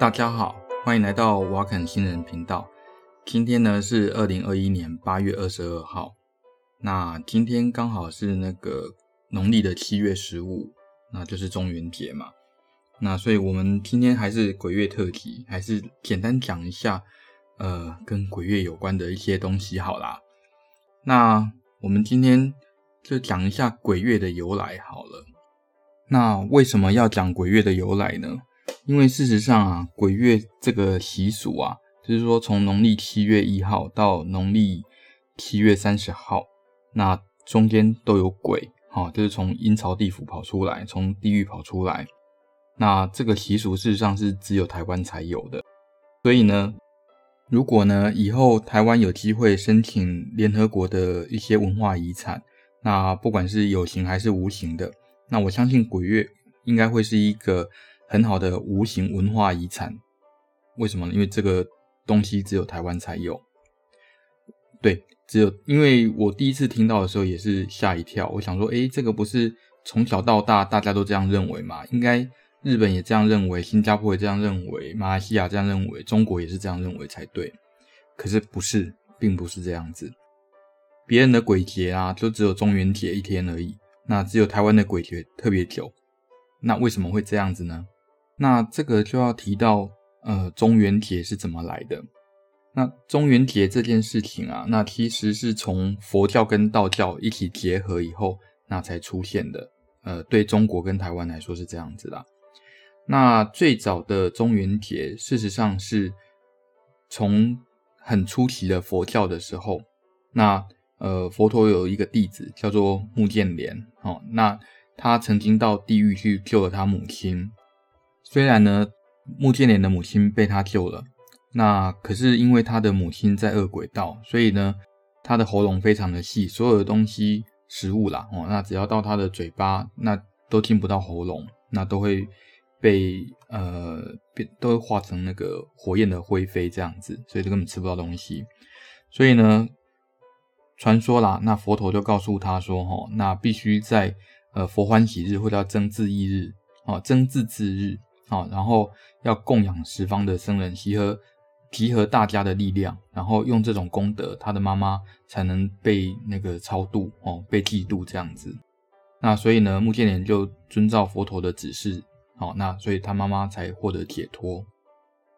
大家好，欢迎来到瓦肯新人频道。今天呢是二零二一年八月二十二号，那今天刚好是那个农历的七月十五，那就是中元节嘛。那所以我们今天还是鬼月特辑，还是简单讲一下，呃，跟鬼月有关的一些东西好啦。那我们今天就讲一下鬼月的由来好了。那为什么要讲鬼月的由来呢？因为事实上啊，鬼月这个习俗啊，就是说从农历七月一号到农历七月三十号，那中间都有鬼，哈，就是从阴曹地府跑出来，从地狱跑出来。那这个习俗事实上是只有台湾才有的。所以呢，如果呢以后台湾有机会申请联合国的一些文化遗产，那不管是有形还是无形的，那我相信鬼月应该会是一个。很好的无形文化遗产，为什么呢？因为这个东西只有台湾才有。对，只有因为我第一次听到的时候也是吓一跳。我想说，诶，这个不是从小到大大家都这样认为吗？应该日本也这样认为，新加坡也这样认为，马来西亚这样认为，中国也是这样认为才对。可是不是，并不是这样子。别人的鬼节啊，就只有中元节一天而已。那只有台湾的鬼节特别久。那为什么会这样子呢？那这个就要提到，呃，中元节是怎么来的？那中元节这件事情啊，那其实是从佛教跟道教一起结合以后，那才出现的。呃，对中国跟台湾来说是这样子啦。那最早的中元节，事实上是从很初期的佛教的时候，那呃，佛陀有一个弟子叫做目犍连，哦，那他曾经到地狱去救了他母亲。虽然呢，目犍连的母亲被他救了，那可是因为他的母亲在饿鬼道，所以呢，他的喉咙非常的细，所有的东西、食物啦，哦，那只要到他的嘴巴，那都进不到喉咙，那都会被呃变，都会化成那个火焰的灰飞这样子，所以就根本吃不到东西。所以呢，传说啦，那佛陀就告诉他说，哈，那必须在呃佛欢喜日或者叫增字义日，哦，增智智日。好，然后要供养十方的僧人，集合集合大家的力量，然后用这种功德，他的妈妈才能被那个超度哦，被济度这样子。那所以呢，目犍连就遵照佛陀的指示，好，那所以他妈妈才获得解脱。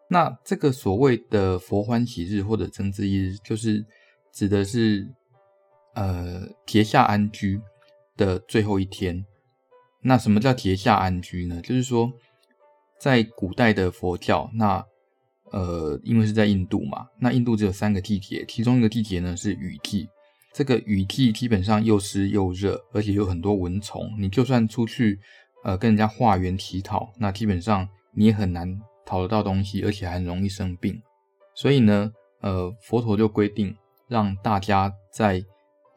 那这个所谓的佛欢喜日或者增之一日，就是指的是呃结下安居的最后一天。那什么叫结下安居呢？就是说。在古代的佛教，那呃，因为是在印度嘛，那印度只有三个季节，其中一个季节呢是雨季。这个雨季基本上又湿又热，而且有很多蚊虫。你就算出去呃跟人家化缘乞讨，那基本上你也很难讨得到东西，而且还很容易生病。所以呢，呃，佛陀就规定让大家在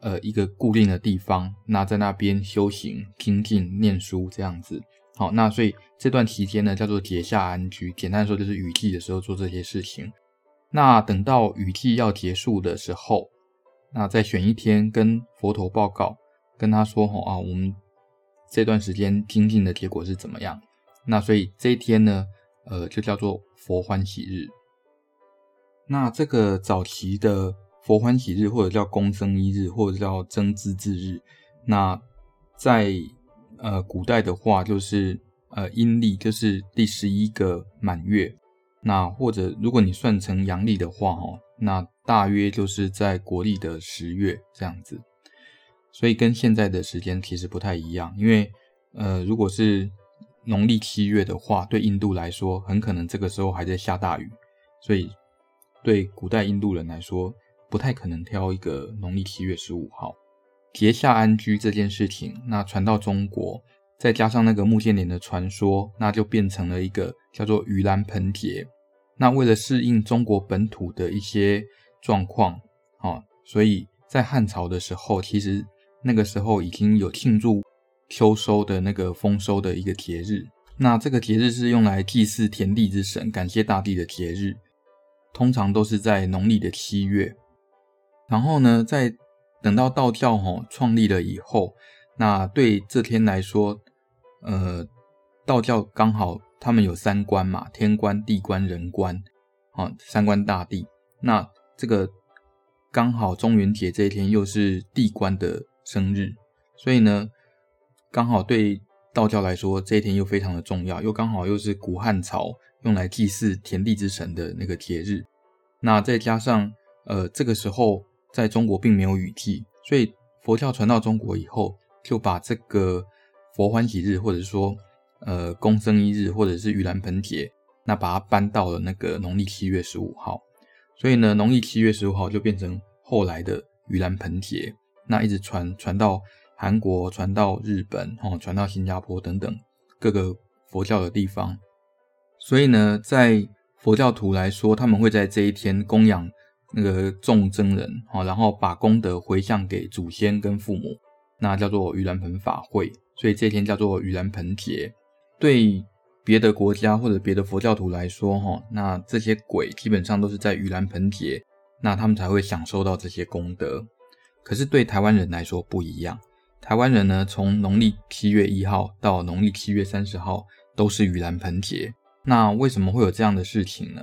呃一个固定的地方，那在那边修行、精进、念书这样子。好，那所以这段期间呢，叫做节下安居。简单说，就是雨季的时候做这些事情。那等到雨季要结束的时候，那再选一天跟佛陀报告，跟他说：“吼啊，我们这段时间精进的结果是怎么样？”那所以这一天呢，呃，就叫做佛欢喜日。那这个早期的佛欢喜日，或者叫公生一日，或者叫增资自日，那在呃，古代的话就是呃阴历就是第十一个满月，那或者如果你算成阳历的话，哦，那大约就是在国历的十月这样子，所以跟现在的时间其实不太一样，因为呃如果是农历七月的话，对印度来说很可能这个时候还在下大雨，所以对古代印度人来说不太可能挑一个农历七月十五号。结夏安居这件事情，那传到中国，再加上那个木建连的传说，那就变成了一个叫做盂兰盆节。那为了适应中国本土的一些状况，啊，所以在汉朝的时候，其实那个时候已经有庆祝秋收的那个丰收的一个节日。那这个节日是用来祭祀田地之神、感谢大地的节日，通常都是在农历的七月。然后呢，在等到道教吼创立了以后，那对这天来说，呃，道教刚好他们有三观嘛，天官、地官、人官，啊，三观大帝。那这个刚好中元节这一天又是地官的生日，所以呢，刚好对道教来说这一天又非常的重要，又刚好又是古汉朝用来祭祀田地之神的那个节日。那再加上呃，这个时候在中国并没有雨季，所以佛教传到中国以后，就把这个佛欢喜日，或者说呃公生一日，或者是盂兰盆节，那把它搬到了那个农历七月十五号。所以呢，农历七月十五号就变成后来的盂兰盆节，那一直传传到韩国，传到日本，哦，传到新加坡等等各个佛教的地方。所以呢，在佛教徒来说，他们会在这一天供养那个众僧人，哦，然后把功德回向给祖先跟父母，那叫做盂兰盆法会。所以这天叫做盂兰盆节。对。别的国家或者别的佛教徒来说，哈，那这些鬼基本上都是在盂兰盆节，那他们才会享受到这些功德。可是对台湾人来说不一样，台湾人呢，从农历七月一号到农历七月三十号都是盂兰盆节。那为什么会有这样的事情呢？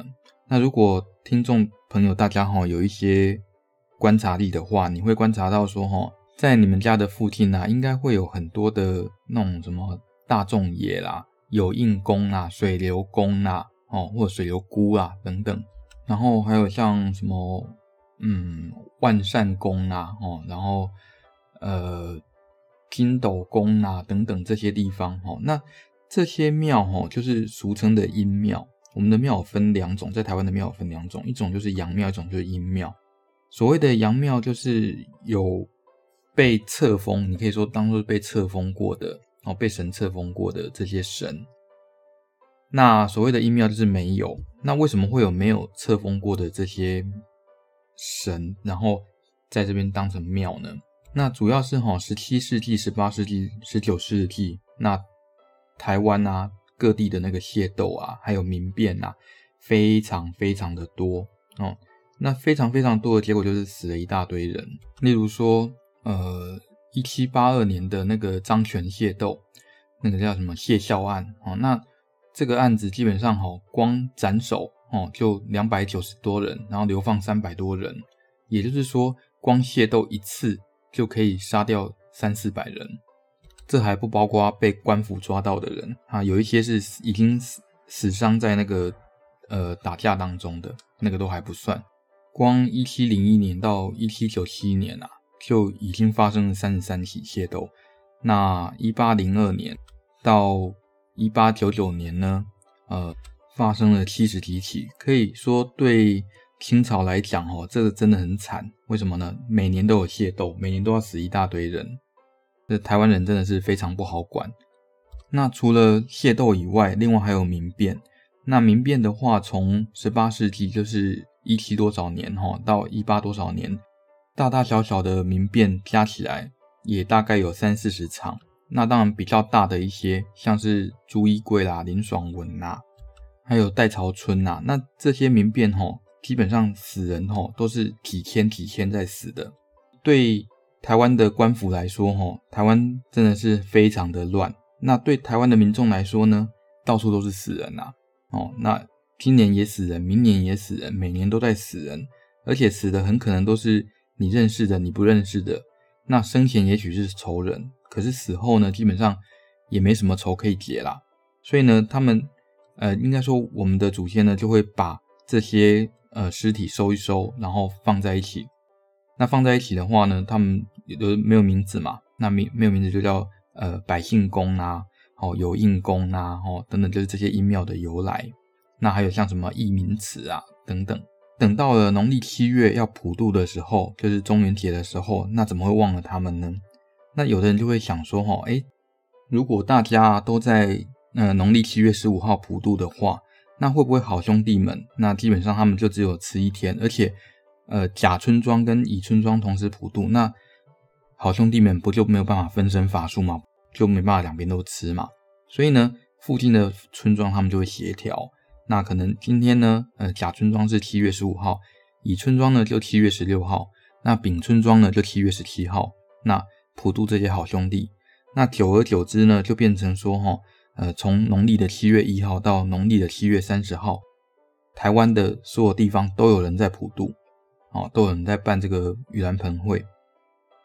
那如果听众朋友大家哈有一些观察力的话，你会观察到说，哈，在你们家的附近呢，应该会有很多的那种什么大众爷啦。有印公啦，水流公啦，哦，或者水流姑啊等等，然后还有像什么，嗯，万善公啦，哦，然后呃，筋斗公啊等等这些地方，哦，那这些庙，哦，就是俗称的阴庙。我们的庙分两种，在台湾的庙分两种，一种就是阳庙，一种就是阴庙。所谓的阳庙，就是有被册封，你可以说当做被册封过的。然后，被神册封过的这些神，那所谓的阴庙就是没有。那为什么会有没有册封过的这些神，然后在这边当成庙呢？那主要是哈，十七世纪、十八世纪、十九世纪，那台湾啊各地的那个械斗啊，还有民变啊，非常非常的多哦。那非常非常多的结果就是死了一大堆人，例如说，呃。一七八二年的那个漳泉械斗，那个叫什么械校案哦？那这个案子基本上哈，光斩首哦就两百九十多人，然后流放三百多人，也就是说，光械斗一次就可以杀掉三四百人。这还不包括被官府抓到的人啊，有一些是已经死死伤在那个呃打架当中的，那个都还不算。光一七零一年到一七九七年啊。就已经发生了三十三起械斗，那一八零二年到一八九九年呢，呃，发生了七十几起，可以说对清朝来讲，哦，这个真的很惨。为什么呢？每年都有械斗，每年都要死一大堆人，这台湾人真的是非常不好管。那除了械斗以外，另外还有民变。那民变的话，从十八世纪就是一七多少年，哈，到一八多少年。大大小小的民变加起来也大概有三四十场。那当然比较大的一些，像是朱一贵啦、林爽文呐，还有戴潮春呐。那这些民变吼，基本上死人吼都是几千几千在死的。对台湾的官府来说哈，台湾真的是非常的乱。那对台湾的民众来说呢，到处都是死人呐。哦，那今年也死人，明年也死人，每年都在死人，而且死的很可能都是。你认识的，你不认识的，那生前也许是仇人，可是死后呢，基本上也没什么仇可以结啦。所以呢，他们呃，应该说我们的祖先呢，就会把这些呃尸体收一收，然后放在一起。那放在一起的话呢，他们也都没有名字嘛，那没没有名字就叫呃百姓公啊，哦有应公啊，哦等等，就是这些阴庙的由来。那还有像什么义民祠啊等等。等到了农历七月要普渡的时候，就是中元节的时候，那怎么会忘了他们呢？那有的人就会想说，哈，诶，如果大家都在呃农历七月十五号普渡的话，那会不会好兄弟们？那基本上他们就只有吃一天，而且呃甲村庄跟乙村庄同时普渡，那好兄弟们不就没有办法分身乏术吗？就没办法两边都吃嘛。所以呢，附近的村庄他们就会协调。那可能今天呢，呃，甲村庄是七月十五号，乙村庄呢就七月十六号，那丙村庄呢就七月十七号。那普渡这些好兄弟，那久而久之呢，就变成说哈，呃，从农历的七月一号到农历的七月三十号，台湾的所有地方都有人在普渡，哦，都有人在办这个盂兰盆会。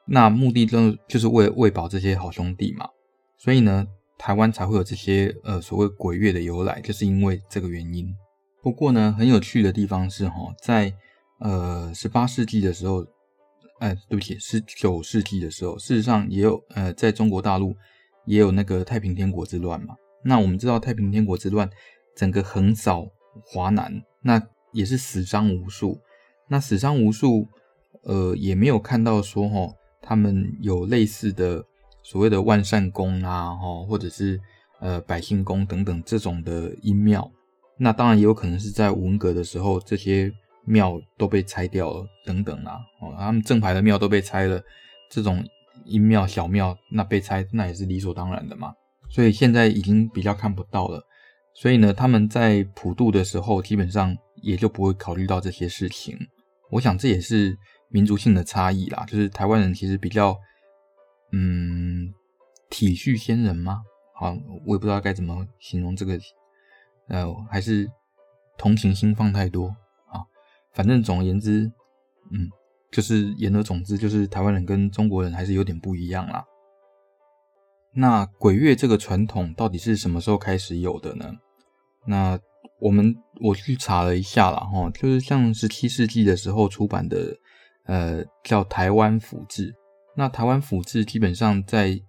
那目的就就是为了喂饱这些好兄弟嘛。所以呢，台湾才会有这些呃所谓鬼月的由来，就是因为这个原因。不过呢，很有趣的地方是哈，在呃十八世纪的时候。哎，对不起，十九世纪的时候，事实上也有呃，在中国大陆也有那个太平天国之乱嘛。那我们知道太平天国之乱，整个横扫华南，那也是死伤无数。那死伤无数，呃，也没有看到说哈，他们有类似的所谓的万善宫啊，哈，或者是呃百姓宫等等这种的阴庙。那当然也有可能是在文革的时候这些。庙都被拆掉了，等等啦，哦，他们正牌的庙都被拆了，这种阴庙、小庙那被拆，那也是理所当然的嘛。所以现在已经比较看不到了。所以呢，他们在普渡的时候，基本上也就不会考虑到这些事情。我想这也是民族性的差异啦，就是台湾人其实比较，嗯，体恤先人吗？好，我也不知道该怎么形容这个，呃，还是同情心放太多啊。反正总而言之，嗯，就是言而总之，就是台湾人跟中国人还是有点不一样啦。那鬼月这个传统到底是什么时候开始有的呢？那我们我去查了一下啦，哈，就是像十七世纪的时候出版的，呃，叫《台湾府志》。那《台湾府志》基本上在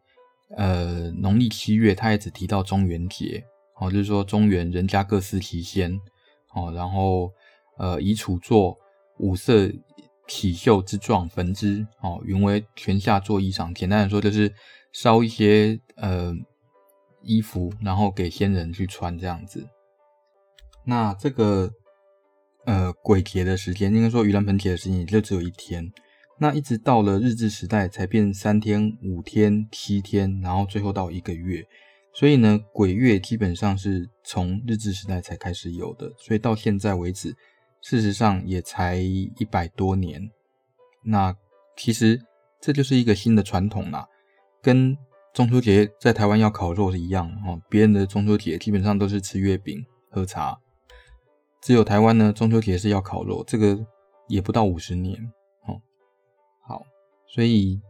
呃农历七月，它也只提到中元节，哦，就是说中元人家各司其先，哦，然后。呃，以杵作五色起绣之状，焚之，哦，云为泉下作衣裳。简单的说，就是烧一些呃衣服，然后给先人去穿这样子。那这个呃鬼节的时间，应该说盂兰盆节的时间也就只有一天。那一直到了日治时代，才变三天、五天、七天，然后最后到一个月。所以呢，鬼月基本上是从日治时代才开始有的，所以到现在为止。事实上也才一百多年，那其实这就是一个新的传统啦，跟中秋节在台湾要烤肉是一样哦。别人的中秋节基本上都是吃月饼、喝茶，只有台湾呢，中秋节是要烤肉，这个也不到五十年哦。好，所以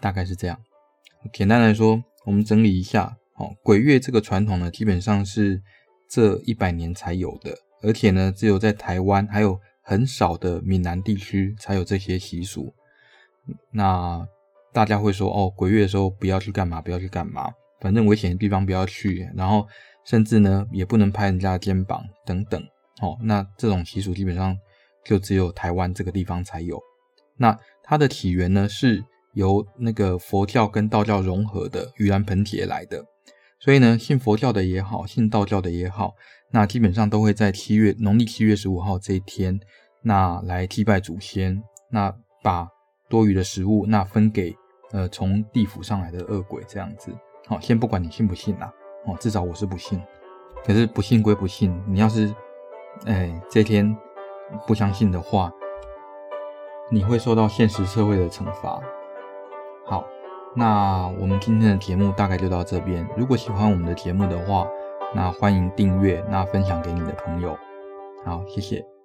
大概是这样。简单来说，我们整理一下哦，鬼月这个传统呢，基本上是这一百年才有的。而且呢，只有在台湾，还有很少的闽南地区才有这些习俗。那大家会说，哦，鬼月的时候不要去干嘛？不要去干嘛？反正危险的地方不要去。然后甚至呢，也不能拍人家的肩膀等等。哦，那这种习俗基本上就只有台湾这个地方才有。那它的起源呢，是由那个佛教跟道教融合的盂兰盆节来的。所以呢，信佛教的也好，信道教的也好，那基本上都会在七月农历七月十五号这一天，那来祭拜祖先，那把多余的食物那分给呃从地府上来的恶鬼这样子。好，先不管你信不信啦，哦，至少我是不信。可是不信归不信，你要是哎这天不相信的话，你会受到现实社会的惩罚。好。那我们今天的节目大概就到这边。如果喜欢我们的节目的话，那欢迎订阅，那分享给你的朋友。好，谢谢。